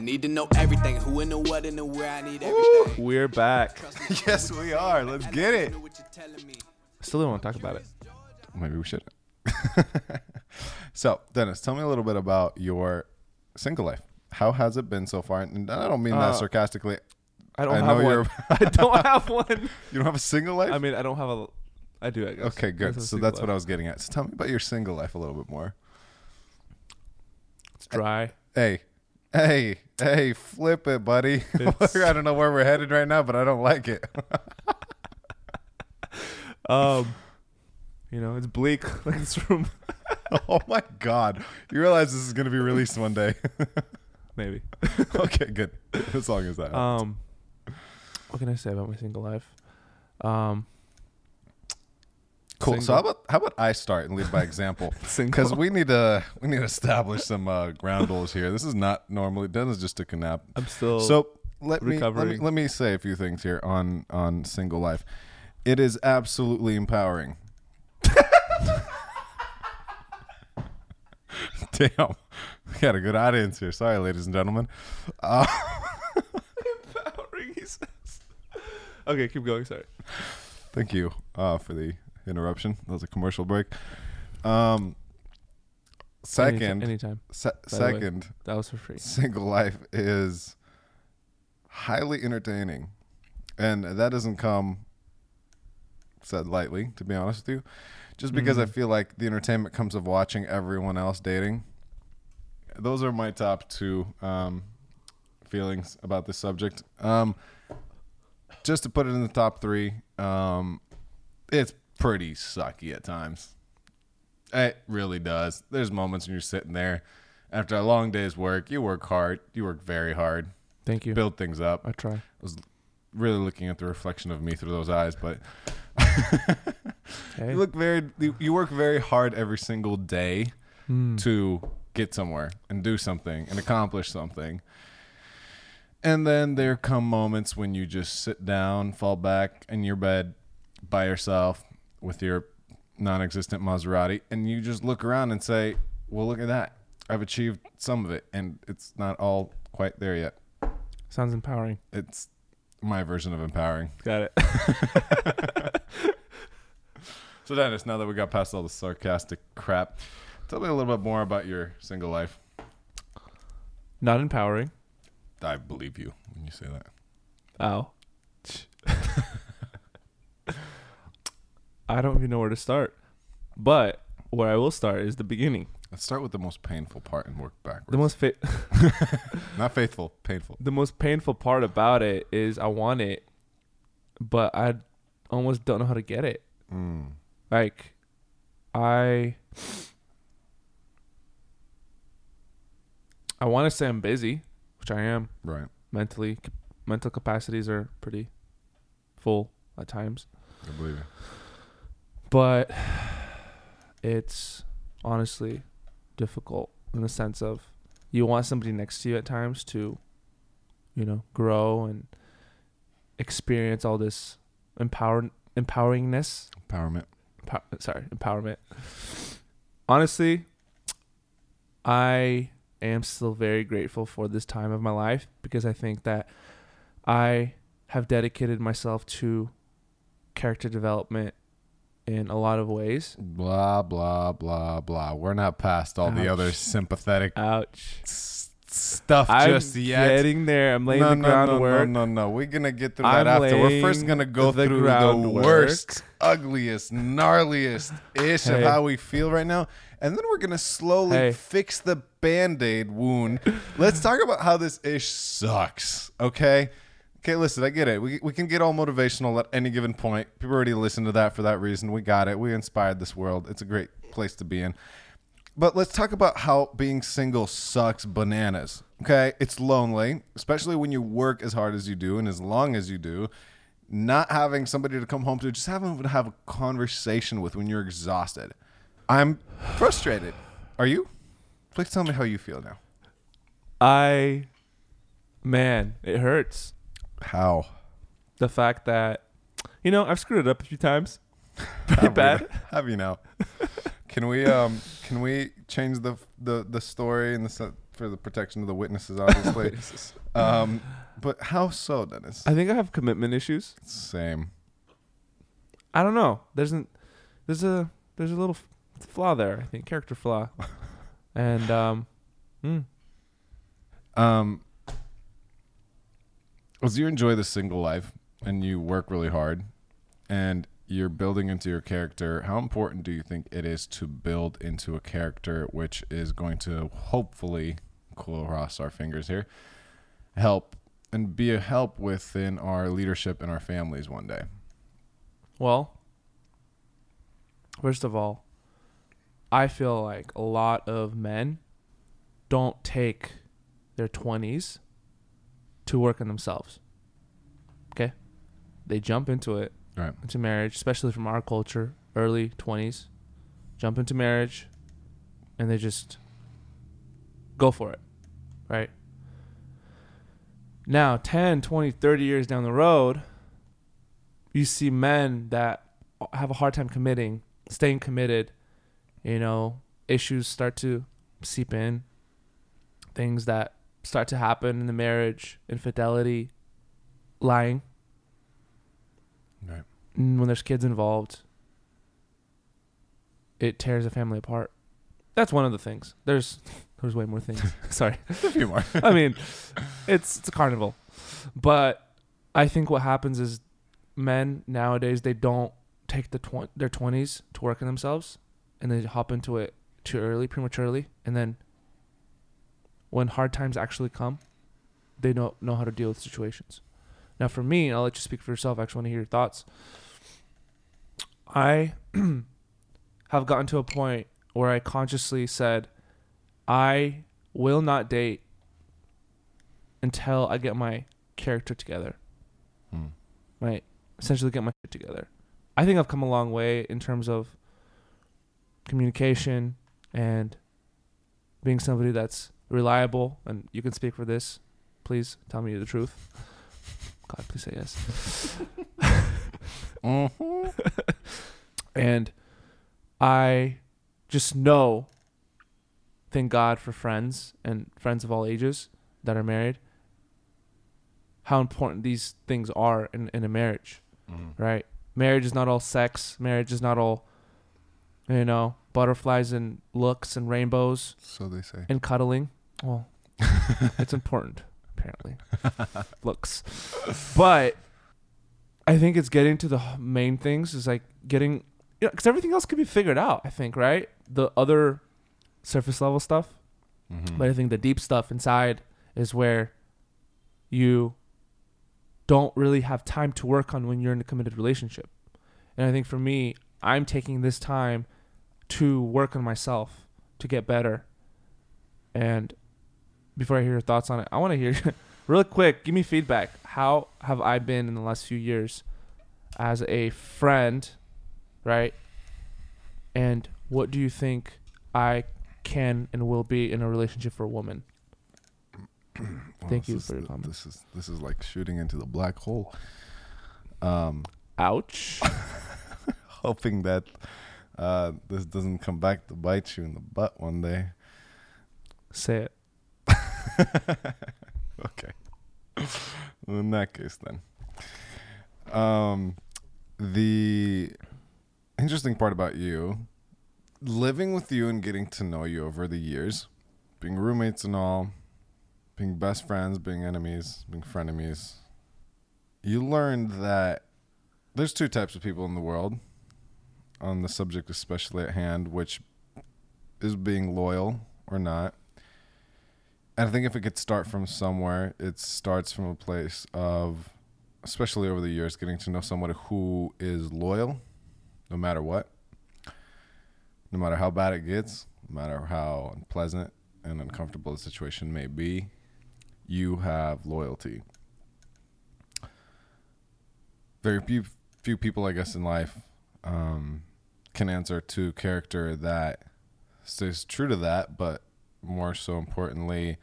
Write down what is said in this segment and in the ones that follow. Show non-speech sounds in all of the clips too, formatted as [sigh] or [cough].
I need to know everything. Who and the what and the where. I need everything. We're back. [laughs] yes, we are. Let's get it. What you're telling me. Still don't want to talk about it. Maybe we should. [laughs] so, Dennis, tell me a little bit about your single life. How has it been so far? And I don't mean that Uh, sarcastically. I don't I have know one. you're- [laughs] I don't have one. You don't have a single life? I mean, I don't have a. I do. I guess. okay, good. So single that's what I was getting at. So tell me about your single life a little bit more. It's dry. Hey, hey, hey, flip it, buddy. [laughs] I don't know where we're headed right now, but I don't like it. [laughs] Um, you know, it's bleak. Like [laughs] this room. oh my God. You realize this is going to be released one day. Maybe. okay, good. As long as that. Um, what can I say about my single life? Um, cool. So how about how about I start and lead by example? [laughs] Because we need to we need to establish some uh, ground rules here. This is not normally Dennis just took a nap. I'm still. So let me, let me let me say a few things here on on single life. It is absolutely empowering. [laughs] Damn, we got a good audience here. Sorry, ladies and gentlemen. Uh, [laughs] empowering. He says. Okay, keep going. Sorry. thank you uh, for the interruption. That was a commercial break. Um, second, Anytime. anytime. se- the way. second, That was for free. single life is highly entertaining. And that doesn't come said lightly, to be honest with you. Just because I Mhm. feel like the entertainment comes of watching everyone else dating. Those are my top two um, feelings about this subject. Um, just to put it in the top three, um, it's pretty sucky at times. It really does. There's moments when you're sitting there after a long day's work. You work hard. You work very hard. Thank you. Build things up. I try. I was really looking at the reflection of me through those eyes, but Hey. [laughs] you look very. You, you work very hard every single day Hmm. to get somewhere and do something and accomplish something. And then there come moments when you just sit down, fall back in your bed by yourself with your non existent Maserati, and you just look around and say, Well, look at that. I've achieved some of it, and it's not all quite there yet. Sounds empowering. It's my version of empowering. Got it. [laughs] So, Dennis, now that we got past all the sarcastic crap, tell me a little bit more about your single life. Not empowering. I believe you when you say that. Ow. [laughs] [laughs] I don't even know where to start. But where I will start is the beginning. Let's start with the most painful part and work backwards. The most fa- [laughs] [laughs] Not faithful, painful. the most painful part about it is I want it, but I almost don't know how to get it. Mm. Like I I want to say I'm busy, which I am Right. mentally. C- Mental capacities are pretty full at times. I believe you. But it's honestly difficult in the sense of you want somebody next to you at times to you know grow and experience all this empower empoweringness Empowerment. empower, sorry empowerment honestly i am still very grateful for this time of my life because i think that i have dedicated myself to character development in a lot of ways Blah, blah, blah, blah. We're not past all the other sympathetic ouch s- stuff i'm just yet. getting there i'm laying no, the no, groundwork no, no, no, no. We're going to get through I'm that after. We're first going to go the through the worst, ugliest, gnarliest ish of how we feel right now. And then we're going to slowly Hey. fix the band aid wound. Let's talk about how this ish sucks, okay? Okay, listen, I get it. We, we can get all motivational at any given point. People already listen to that for that reason. We got it. We inspired this world. It's a great place to be in. But let's talk about how being single sucks bananas. Okay? It's lonely, especially when you work as hard as you do and as long as you do. Not having somebody to come home to, just having to have a conversation with when you're exhausted. I'm frustrated. Are you? Please tell me how you feel now. i man it hurts How? the fact that you know i've screwed it up a few times [laughs] pretty Have bad Have you now? [laughs] Can we um can we change the the the story and the for the protection of the witnesses, [laughs] obviously. um, but how so, Dennis? I think I have commitment issues. Same. I don't know. There's an there's a there's a little flaw there. I think character flaw, and um, mm, Um, as you enjoy the single life and you work really hard, and you're building into your character, how important do you think it is to build into a character which is going to hopefully, cross our fingers here, help and be a help within our leadership and our families one day? well, first of all, I feel like a lot of men don't take their twenties to work on themselves. Okay, they jump into it Right. into marriage, especially from our culture, early 20s, jump into marriage and they just go for it, right? Now, 10, 20, 30 years down the road, you see men that have a hard time committing, staying committed, you know, issues start to seep in, things that start to happen in the marriage, infidelity, lying Right. When there's kids involved, it tears a family apart. That's one of the things. There's [laughs] there's way more things. [laughs] Sorry. A few more. [laughs] I mean, it's it's a carnival. But I think what happens is men nowadays they don't take the tw- their 20s to work on themselves and they hop into it too early, prematurely, and then when hard times actually come, they don't know how to deal with situations. Now, for me, I'll let you speak for yourself. I actually want to hear your thoughts. I [clears throat] have gotten to a point where I consciously said, I will not date until I get my character together. Hmm. Right? Essentially, get my shit together. I think I've come a long way in terms of communication and being somebody that's reliable. And you can speak for this. Please tell me the truth. God, please say yes. Mhm. [laughs] And I just know, thank God for friends and friends of all ages that are married, how important these things are in, in a marriage, Mhm. right? Marriage is not all sex. Marriage is not all, you know, butterflies and looks and rainbows So they say. and cuddling. Well, [laughs] it's important, apparently. [laughs] Looks. But I think it's getting to the main things is like getting, you know, because everything else can be figured out, I think, right? The other surface level stuff. Mhm. But I think the deep stuff inside is where you don't really have time to work on when you're in a committed relationship. And I think for me, I'm taking this time to work on myself to get better. And before I hear your thoughts on it, I want to hear [laughs] real quick, give me feedback. How have I been in the last few years as a friend, right? And what do you think I can and will be in a relationship for a woman? [clears throat] Thank you for your the- comment. This is this is like shooting into the black hole. Um, Ouch. [laughs] hoping that uh, this doesn't come back to bite you in the butt one day. Say it. [laughs] okay. In that case, then, um, the interesting part about you, living with you and getting to know you over the years, being roommates and all, being best friends, being enemies, being frenemies, you learned that there's two types of people in the world on the subject especially at hand which is being loyal or not i think if it could start from somewhere it starts from a place of especially over the years getting to know someone who is loyal no matter what no matter how bad it gets no matter how unpleasant and uncomfortable the situation may be you have loyalty. Very few few people I guess in life um, can answer to character that stays true to that, but more so importantly,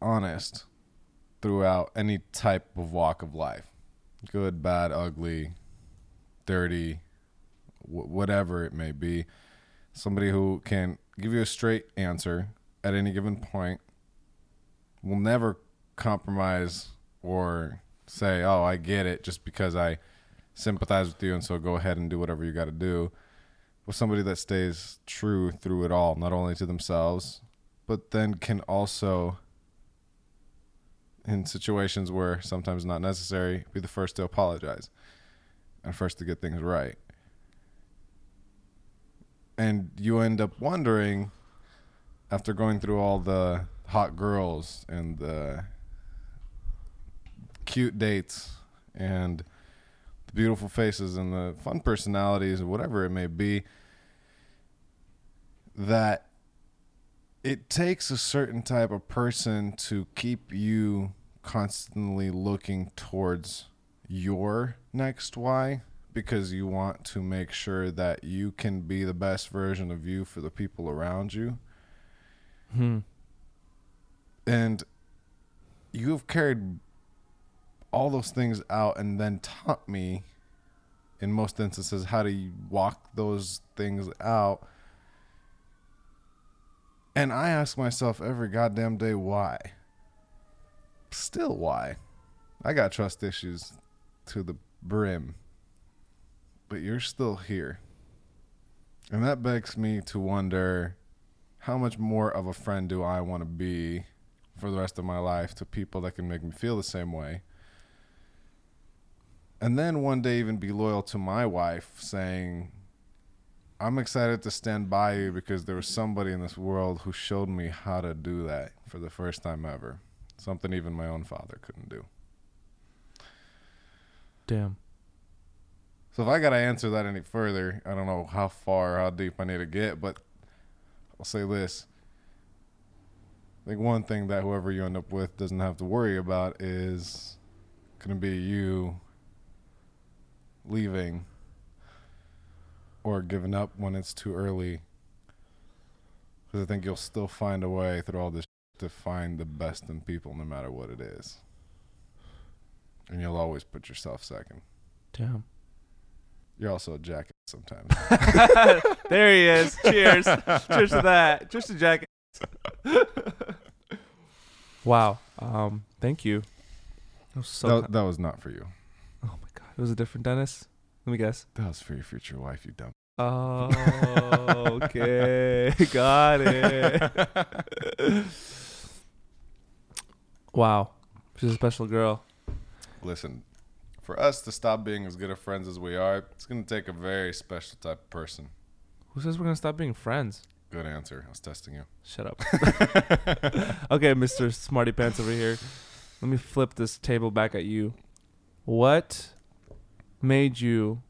honest throughout any type of walk of life, good, bad, ugly, dirty, wh- whatever it may be. Somebody who can give you a straight answer at any given point will never compromise or say, "Oh, I get it," just because I sympathize with you, and so go ahead and do whatever you got to do. With somebody that stays true through it all, not only to themselves, but then can also, in situations where sometimes not necessary, be the first to apologize and first to get things right. And you end up wondering, after going through all the hot girls and the cute dates and the beautiful faces and the fun personalities or whatever it may be that it takes a certain type of person to keep you constantly looking towards your next why because you want to make sure that you can be the best version of you for the people around you. Hmm. and you have carried all those things out and then taught me in most instances how to walk those things out. And i ask myself every goddamn day why still why i got trust issues to the brim but you're still here and that begs me to wonder how much more of a friend do I want to be for the rest of my life to people that can make me feel the same way? And then one day even be loyal to my wife, saying, I'm excited to stand by you because there was somebody in this world who showed me how to do that for the first time ever. Something even my own father couldn't do. Damn. So if I gotta answer that any further, I don't know how far, how deep I need to get, but I'll say this. I think one thing that whoever you end up with doesn't have to worry about is gonna be you leaving or giving up when it's too early. Because I think you'll still find a way through all this to find the best in people, no matter what it is. And you'll always put yourself second. Damn. You're also a jackass sometimes. [laughs] there he is. Cheers. Cheers to that. Cheers to Jack. [laughs] wow. Um. Thank you. That was so. that, kind- that was not for you. oh my god. It was a different Dennis. Let me guess. That was for your future wife, you dumb. Oh. Okay. [laughs] Got it. Wow. She's a special girl. Listen, for us to stop being as good of friends as we are, it's going to take a very special type of person. Who says we're gonna stop being friends? Good answer. I was testing you. Shut up. [laughs] okay, Mr. Smarty Pants over here. Let me flip this table back at you. What made you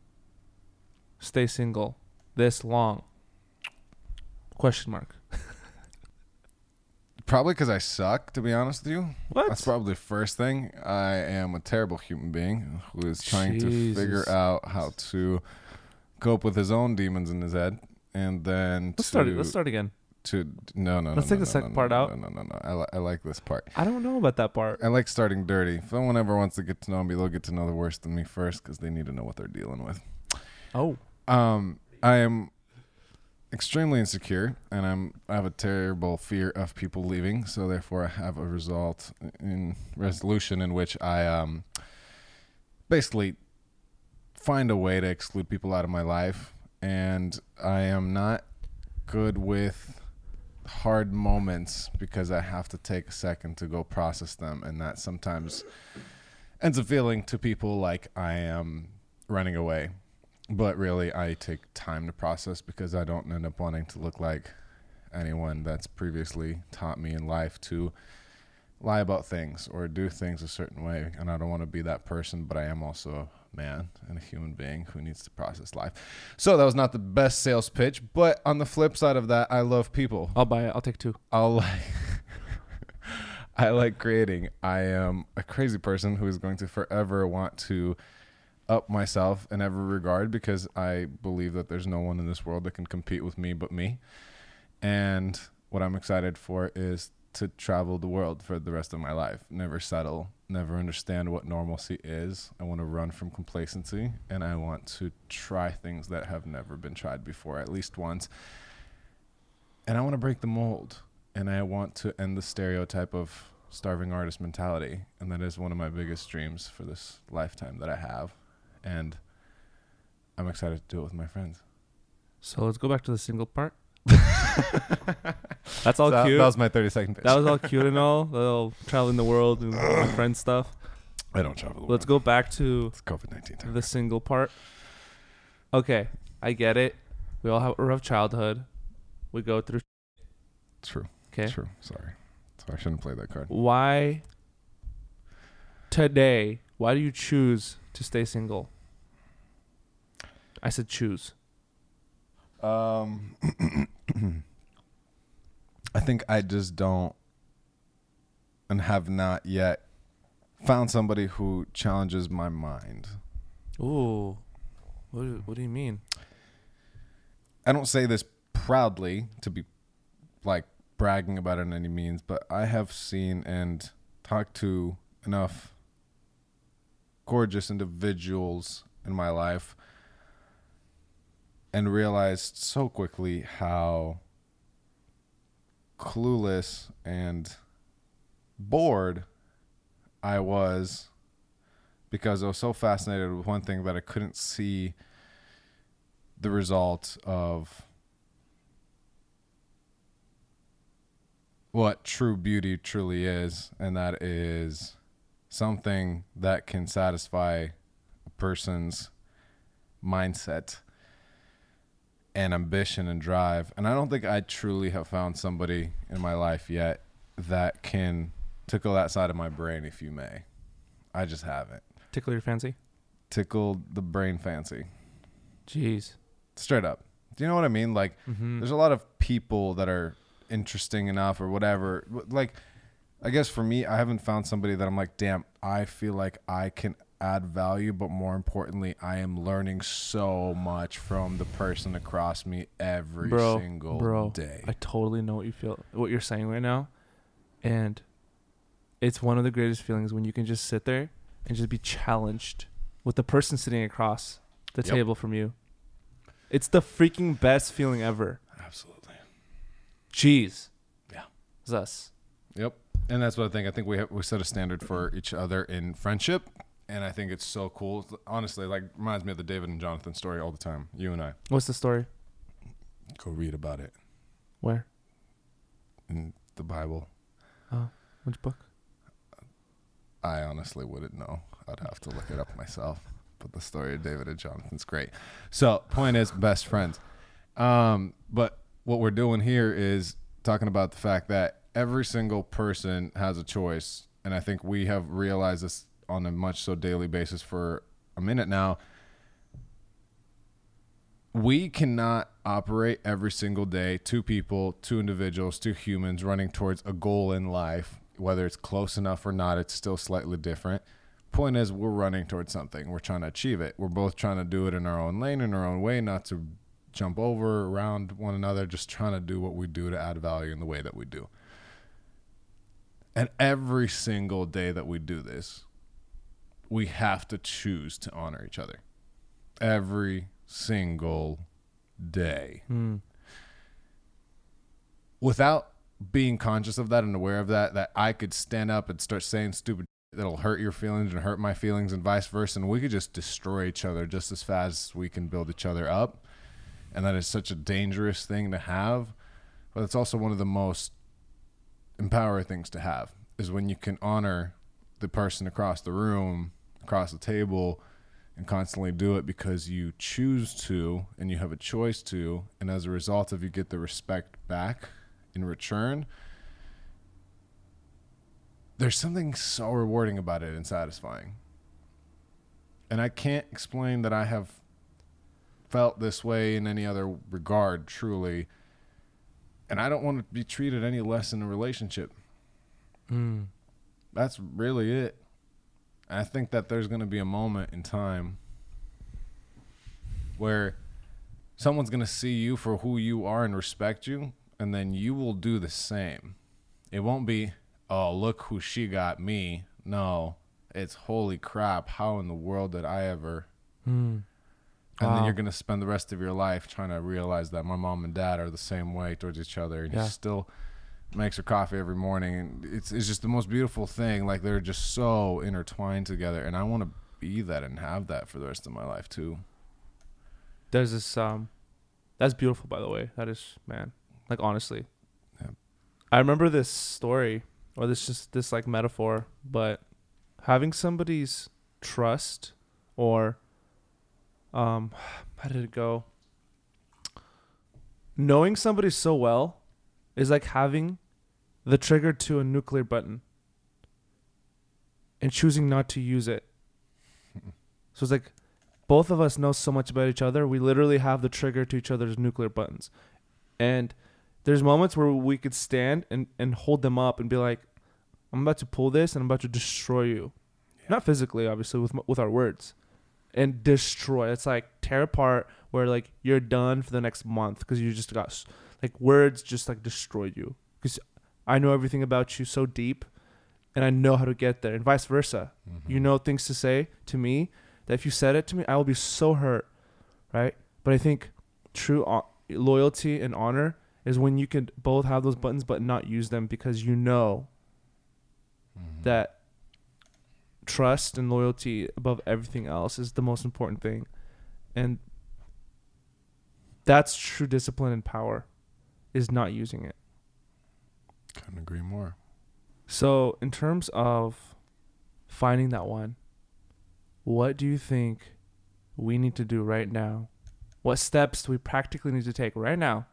stay single this long? Question mark. Probably because I suck, to be honest with you. What? That's probably the first thing. I am a terrible human being who is trying to figure out how to cope with his own demons in his head. And then let's to, start. Let's start again. to no no Let's no, take no, the second no, part no, out. No no no no. I, li- I like this part. I don't know about that part. I like starting dirty. If anyone ever wants to get to know me, they'll get to know the worst of me first because they need to know what they're dealing with. Oh, Um, I am extremely insecure, and I'm I have a terrible fear of people leaving. So therefore, I have a result in resolution in which I um basically find a way to exclude people out of my life, and I am not good with hard moments because I have to take a second to go process them, and that sometimes ends up feeling to people like I am running away. But really, I take time to process because I don't end up wanting to look like anyone that's previously taught me in life to lie about things or do things a certain way. And I don't want to be that person, but I am also a man and a human being who needs to process life. So that was not the best sales pitch, but on the flip side of that, I love people. I'll buy it. I'll take two. I'll like [laughs] I like creating. I am a crazy person who is going to forever want to up myself in every regard because I believe that there's no one in this world that can compete with me but me. And what I'm excited for is to travel the world for the rest of my life. Never settle, never understand what normalcy is. I want to run from complacency and I want to try things that have never been tried before, at least once. And I want to break the mold. and I want to end the stereotype of starving artist mentality, and that is one of my biggest dreams for this lifetime that I have, and I'm excited to do it with my friends. So let's go back to the single part. [laughs] That's all that, cute. that was my 30 second pitch. That was all cute and all. [laughs] Little traveling the world and my [coughs] friend stuff. I don't travel. the Let's world. go back to It's COVID 19 the single part. Okay, I get it. We all have a rough childhood. We go through. True. Okay, True. Sorry. Sorry, I shouldn't play that card. why today? Why do you choose to stay single? I said choose. Um, [clears throat] I think I just don't and have not yet found somebody who challenges my mind. Ooh, what do, what do you mean? I don't say this proudly to be like bragging about it in any means, but I have seen and talked to enough gorgeous individuals in my life and realized so quickly how clueless and bored I was because I was so fascinated with one thing that I couldn't see the result of what true beauty truly is, and that is something that can satisfy a person's mindset and ambition and drive. And I don't think I truly have found somebody in my life yet that can tickle that side of my brain, if you may. I just haven't. Tickle your fancy? Tickled the brain fancy. Jeez. Straight up. Do you know what I mean? Like, Mm-hmm. there's a lot of people that are interesting enough or whatever. Like, I guess for me, I haven't found somebody that I'm like, damn, I feel like I can add value, but more importantly, I am learning so much from the person across me every Bro, single bro, day. I totally know what you feel, what you're saying right now, and it's one of the greatest feelings when you can just sit there and just be challenged with the person sitting across the Yep. table from you. It's the freaking best feeling ever. Absolutely. Jeez. Yeah. It's us. Yep. And that's what I think. I think we have, we set a standard for each other in friendship, and I think it's so cool. Honestly, like reminds me of the David and Jonathan story all the time. You and I What's the story? go read about it Where? in the Bible. Oh, which book? I honestly wouldn't know. I'd have to look it up myself. But the story of David and Jonathan's great. So, point is, best friends. Um, but what we're doing here is talking about the fact that every single person has a choice, and I think we have realized this on a much so daily basis for a minute now. We cannot operate every single day, two people, two individuals, two humans running towards a goal in life, whether it's close enough or not, it's still slightly different. Point is, we're running towards something. We're trying to achieve it. We're both trying to do it in our own lane, in our own way, not to jump over around one another, just trying to do what we do to add value in the way that we do. And every single day that we do this, we have to choose to honor each other. Every single day. Hmm. Without being conscious of that and aware of that, that I could stand up and start saying stupid that'll hurt your feelings and hurt my feelings and vice versa. And we could just destroy each other just as fast as we can build each other up. And that is such a dangerous thing to have. But it's also one of the most empowering things to have is when you can honor the person across the room, across the table, and constantly do it because you choose to and you have a choice to. And as a result of you get the respect back in return, there's something so rewarding about it and satisfying. And I can't explain that I have felt this way in any other regard, truly. And I don't want to be treated any less in a relationship. Hmm. That's really it. I think that there's going to be a moment in time where someone's going to see you for who you are and respect you, and then you will do the same. It won't be, oh, look who she got me. No, it's holy crap. How in the world did I ever? Hmm. And then you're going to spend the rest of your life trying to realize that my mom and dad are the same way towards each other, and Yeah. you still makes her coffee every morning, and it's it's just the most beautiful thing. Like they're just so intertwined together, and I want to be that and have that for the rest of my life too. There's this um, that's beautiful by the way. That is man, like honestly, Yeah. I remember this story or this just this like metaphor, but having somebody's trust or um, [sighs] how did it go? Knowing somebody so well is like having the trigger to a nuclear button and choosing not to use it. [laughs] So it's like both of us know so much about each other. We literally have the trigger to each other's nuclear buttons. And there's moments where we could stand and, and hold them up and be like, I'm about to pull this and I'm about to destroy you. Not physically, obviously, with, with our words. And destroy. It's like tear apart where like you're done for the next month because you just got, like, words just like destroyed you. Because I know everything about you so deep and I know how to get there and vice versa Mm-hmm. you know things to say to me that if you said it to me, I will be so hurt, right? But I think true ho- loyalty and honor is when you can both have those buttons but not use them because you know Mhm. that trust and loyalty above everything else is the most important thing. And that's true discipline and power is not using it. Couldn't agree more. So, in terms of finding that one, what do you think we need to do right now? What steps do we practically need to take right now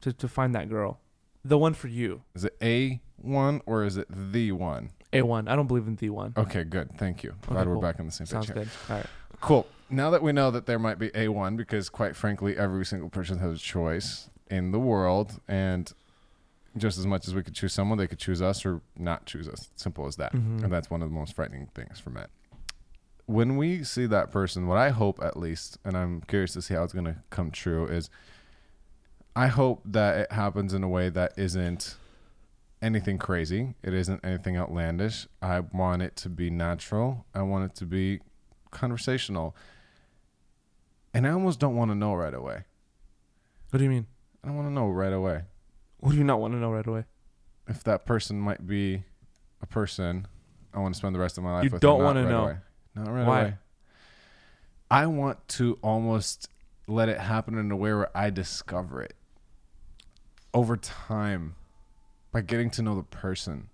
to, to find that girl? The one for you. Is it a one or is it the one? A1. I don't believe in the one. Okay, good. Thank you. Glad Okay, we're cool. back on the same Sounds page. here. good. All right. Cool. Now that we know that there might be a one, because quite frankly, every single person has a choice in the world, and just as much as we could choose someone, they could choose us or not choose us. Simple as that. Mhm. And that's one of the most frightening things for men. When we see that person, what I hope at least, and I'm curious to see how it's going to come true, is I hope that it happens in a way that isn't anything crazy. It isn't anything outlandish. I want it to be natural. I want it to be conversational. And I almost don't want to know right away. What do you mean? I don't want to know right away What do you not want to know right away? if that person might be a person I want to spend the rest of my life You with. don't want to know. Away. Not right away. Why? away. I want to almost let it happen in a way where I discover it over time by getting to know the person.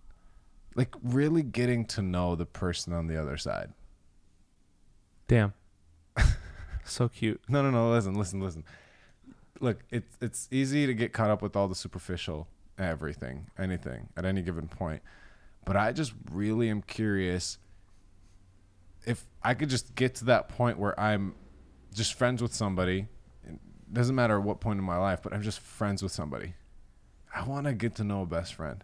Like really getting to know the person on the other side. Damn. [laughs] so cute. No, no, no. Listen, listen, listen. Look, it's it's easy to get caught up with all the superficial everything, anything at any given point. But I just really am curious if I could just get to that point where I'm just friends with somebody. It doesn't matter what point in my life, but I'm just friends with somebody. I want to get to know a best friend.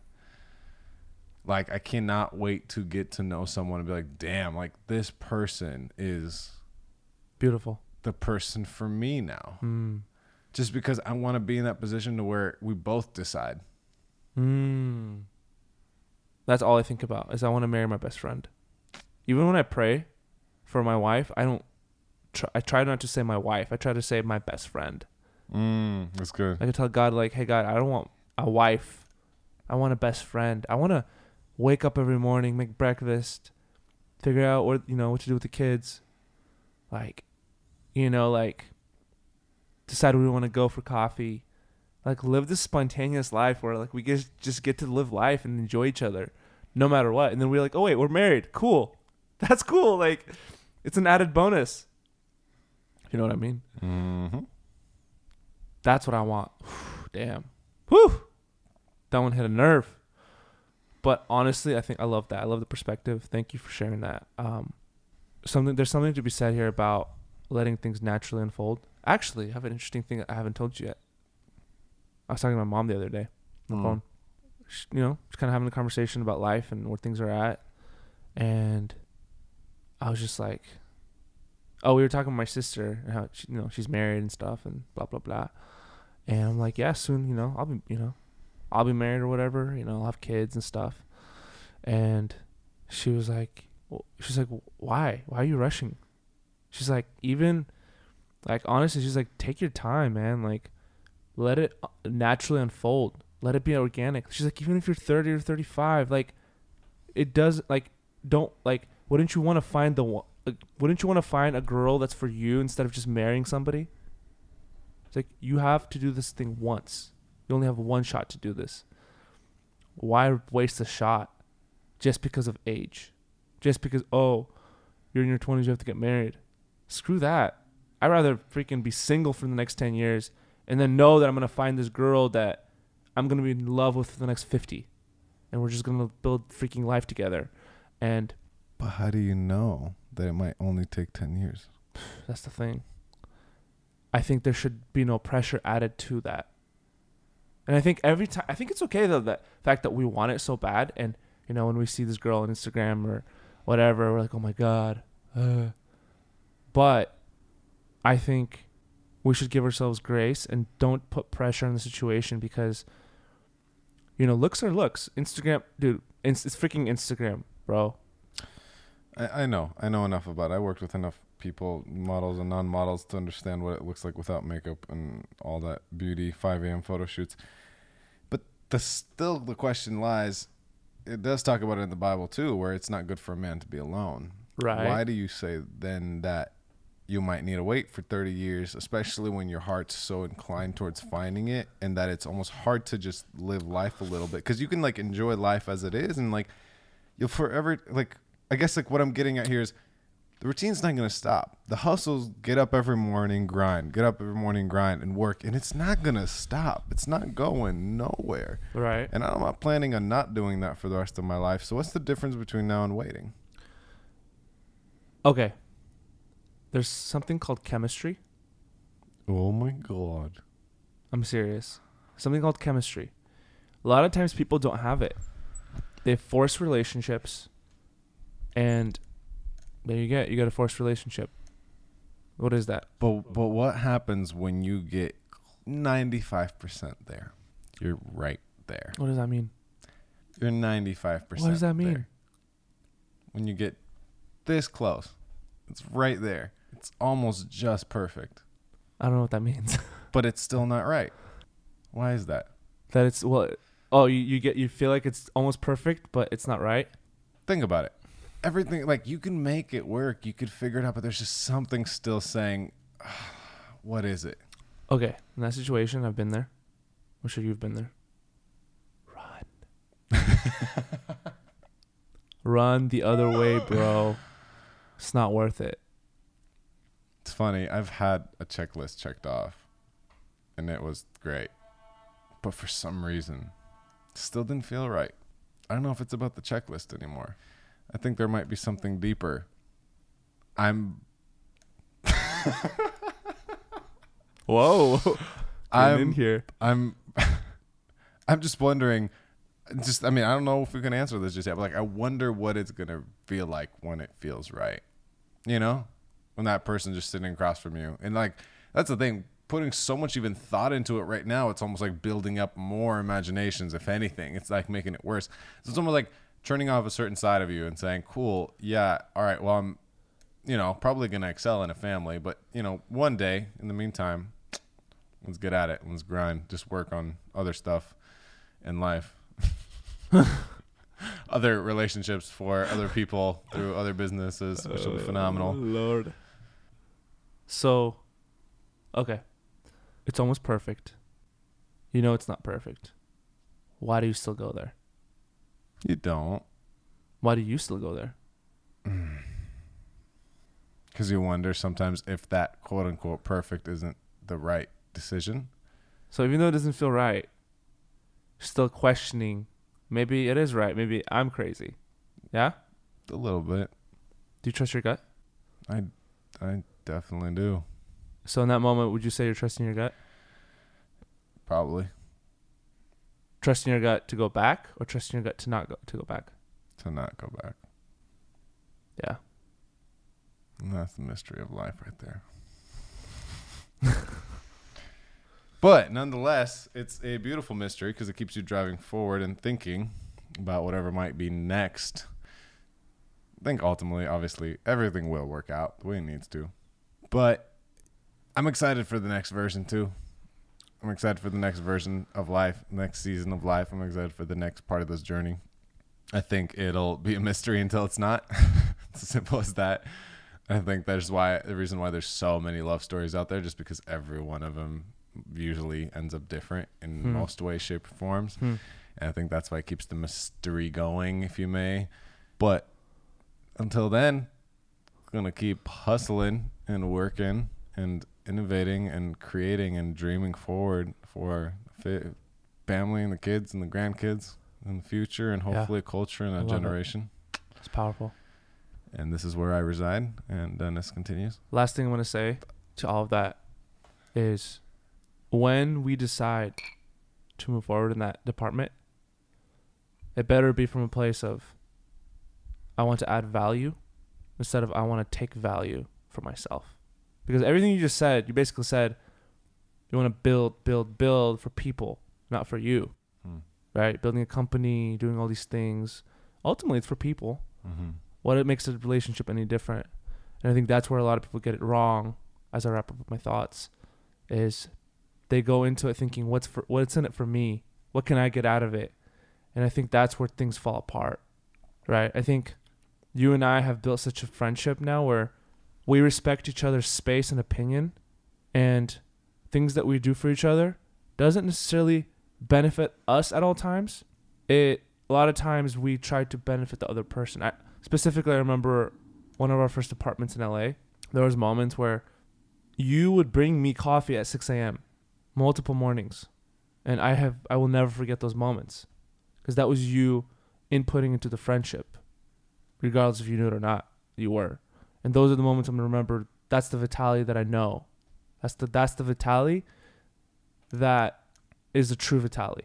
Like I cannot wait to get to know someone and be like, "Damn, like this person is Beautiful. the person for me now. Mm. Just because I want to be in that position to where we both decide. Mm. That's all I think about is I want to marry my best friend. Even when I pray for my wife, I don't. Try, I try not to say my wife. I try to say my best friend. Mm, that's good. I can tell God like, hey God, I don't want a wife. I want a best friend. I want to wake up every morning, make breakfast, figure out what you know what to do with the kids, like, you know, like decide where we want to go for coffee, like live this spontaneous life where like we just just get to live life and enjoy each other, no matter what. And then we're like, oh wait, we're married. Cool, [laughs] that's cool. Like, it's an added bonus. You know what I mean? Mm-hmm. That's what I want. [sighs] Damn. Whew. That one hit a nerve. But honestly, I think I love that. I love the perspective. Thank you for sharing that. Um, something there's something to be said here about letting things naturally unfold. Actually, I have an interesting thing I haven't told you yet. I was talking to my mom the other day on the Mm. phone. Sh you know, just kind of having a conversation about life and where things are at. And I was just like, oh, we were talking to my sister and how she, you know she's married and stuff and blah blah blah. And I'm like, yeah, soon, you know, I'll be, you know, I'll be married or whatever. You know, I'll have kids and stuff. And she was like, well, she's like, why? Why are you rushing? She's like, even, like honestly, she's like, take your time, man. Like, let it uh, naturally unfold. let it be organic. She's like, even if you're 30 or 35, like, it does like don't like. Wouldn't you want to find the one? Like, wouldn't you want to find a girl that's for you instead of just marrying somebody? It's like you have to do this thing once. You only have one shot to do this. Why waste a shot just because of age? Just because oh, you're in your 20s, you have to get married. Screw that. I'd rather freaking be single for the next 10 years and then know that I'm going to find this girl that I'm going to be in love with for the next 50. And we're just going to build freaking life together. And But how do you know that it might only take 10 years? [sighs] that's the thing. I think there should be no pressure added to that. And I think every time, I think it's okay though, that fact that we want it so bad. And, you know, when we see this girl on Instagram or whatever, we're like, oh my God. Uh. But I think we should give ourselves grace and don't put pressure on the situation because, you know, looks are looks. Instagram, dude, it's, it's freaking Instagram, bro. I, I know. I know enough about it. I worked with enough people, models and non models, to understand what it looks like without makeup and all that beauty, 5 a.m. photo shoots. But the still the question lies it does talk about it in the Bible too, where it's not good for a man to be alone. Right. Why do you say then that you might need to wait for 30 years, especially when your heart's so inclined towards finding it and that it's almost hard to just live life a little bit? Because you can like enjoy life as it is and like you'll forever, like, I guess like what I'm getting at here is the routine's not going to stop. The hustles get up every morning, grind, get up every morning, grind, and work, and it's not going to stop. It's not going nowhere. Right. And I'm not planning on not doing that for the rest of my life. So what's the difference between now and waiting? Okay. There's something called chemistry. Oh my god. I'm serious. Something called chemistry. A lot of times people don't have it. They force relationships and there you get you got a forced relationship. What is that? But but what happens when you get 95% there? You're right there. What does that mean? You're 95%. What does that mean? there. When you get this close, it's right there. It's almost just perfect, I don't know what that means. [laughs] but it's still not right. Why is that? that it's well oh you, you get you feel like it's almost perfect but it's not right. Think about it. Everything like you can make it work, you could figure it out, but there's just something still saying, [sighs] "What is it?" Okay, in that situation I've been there. I'm sure you've been there. Run. [laughs] Run the other way, bro. It's not worth it. It's funny. I've had a checklist checked off, and it was great, but for some reason, still didn't feel right. I don't know if it's about the checklist anymore. I think there might be something deeper. I'm [laughs] Whoa. I'm in here. I'm [laughs] I'm just wondering just I mean, I don't know if we can answer this just yet, but like I wonder what it's gonna feel like when it feels right. You know? When that person just sitting across from you. And like that's the thing, putting so much even thought into it right now, it's almost like building up more imaginations, if anything. It's like making it worse. So it's almost like turning off a certain side of you and saying, Cool, yeah, all right, well I'm you know, probably gonna excel in a family, but you know, one day, in the meantime, let's get at it. Let's grind. Just work on other stuff in life. [laughs] other relationships for other people through other businesses, which will be oh, phenomenal. Lord. So, okay. It's almost perfect. You know it's not perfect. Why do you still go there? You don't, Why do you still go there? [sighs] because you wonder sometimes if that quote unquote perfect isn't the right decision. So even though it doesn't feel right, still questioning. Maybe it is right. Maybe I'm crazy. Yeah. A little bit. Do you trust your gut? I, I definitely do. So in that moment, would you say you're trusting your gut? Probably Trusting your gut to go back, or trusting your gut to not go to go back? to not go back. Yeah. And that's the mystery of life right there. [laughs] but nonetheless, it's a beautiful mystery because it keeps you driving forward and thinking about whatever might be next. I think ultimately, obviously, everything will work out the way it needs to. But I'm excited for the next version too. I'm excited for the next version of life, next season of life. I'm excited for the next part of this journey. I think it'll be a mystery until it's not. [laughs] it's as simple as that. I think that's why the reason why there's so many love stories out there, just because every one of them usually ends up different in Hmm. most ways, shape, or forms. Hmm. And I think that's why it keeps the mystery going, if you may. But until then, gonna keep hustling and working and innovating and creating and dreaming forward for fa- family and the kids and the grandkids in the future and Yeah. hopefully a culture and I a love it. generation. It's powerful. And this is where I reside. And uh, Dennis continues. Last thing I'm gonna say to all of that is when we decide to move forward in that department, it better be from a place of I want to add value instead of I want to take value for myself. Because everything you just said, you basically said you want to build, build, build for people, not for you. Hmm. Right? Building a company, doing all these things. Ultimately, it's for people Mm-hmm. what it makes a relationship any different. And I think that's where a lot of people get it wrong. As I wrap up with my thoughts, is they go into it thinking, "What's for? What's in it for me? What can I get out of it?" And I think that's where things fall apart, right? I think you and I have built such a friendship now where we respect each other's space and opinion, and things that we do for each other doesn't necessarily benefit us at all times. It a lot of times we try to benefit the other person. I, specifically, I remember one of our first apartments in LA. There was moments where you would bring me coffee at 6 a.m. multiple mornings, and I have I will never forget those moments because that was you inputting into the friendship, regardless if you knew it or not. You were, and those are the moments I'm gonna remember. That's the Vitaly that I know. That's the that's the Vitaly that is the true Vitaly.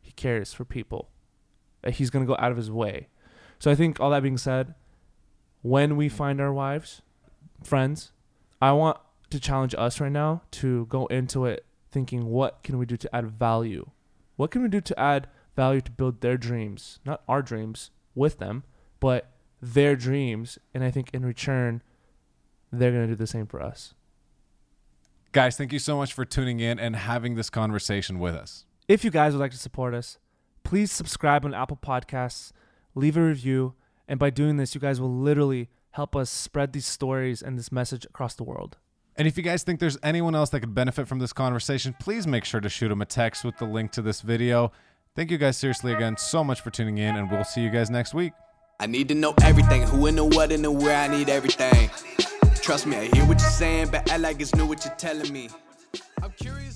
He cares for people. Uh, He's gonna go out of his way. So I think all that being said, when we find our wives, friends, I want to challenge us right now to go into it thinking what can we do to add value? What can we do to add value to build their dreams? Not our dreams with them, but their dreams. And I think in return, they're going to do the same for us. Guys, thank you so much for tuning in and having this conversation with us. If you guys would like to support us, please subscribe on Apple Podcasts, leave a review, and by doing this, you guys will literally help us spread these stories and this message across the world. And if you guys think there's anyone else that could benefit from this conversation, please make sure to shoot them a text with the link to this video. Thank you guys seriously again so much for tuning in, and we'll see you guys next week. I need to know everything. Who and the what and the where. I need everything. Trust me, I hear what you're saying, but I like it's new what you're telling me. I'm curious.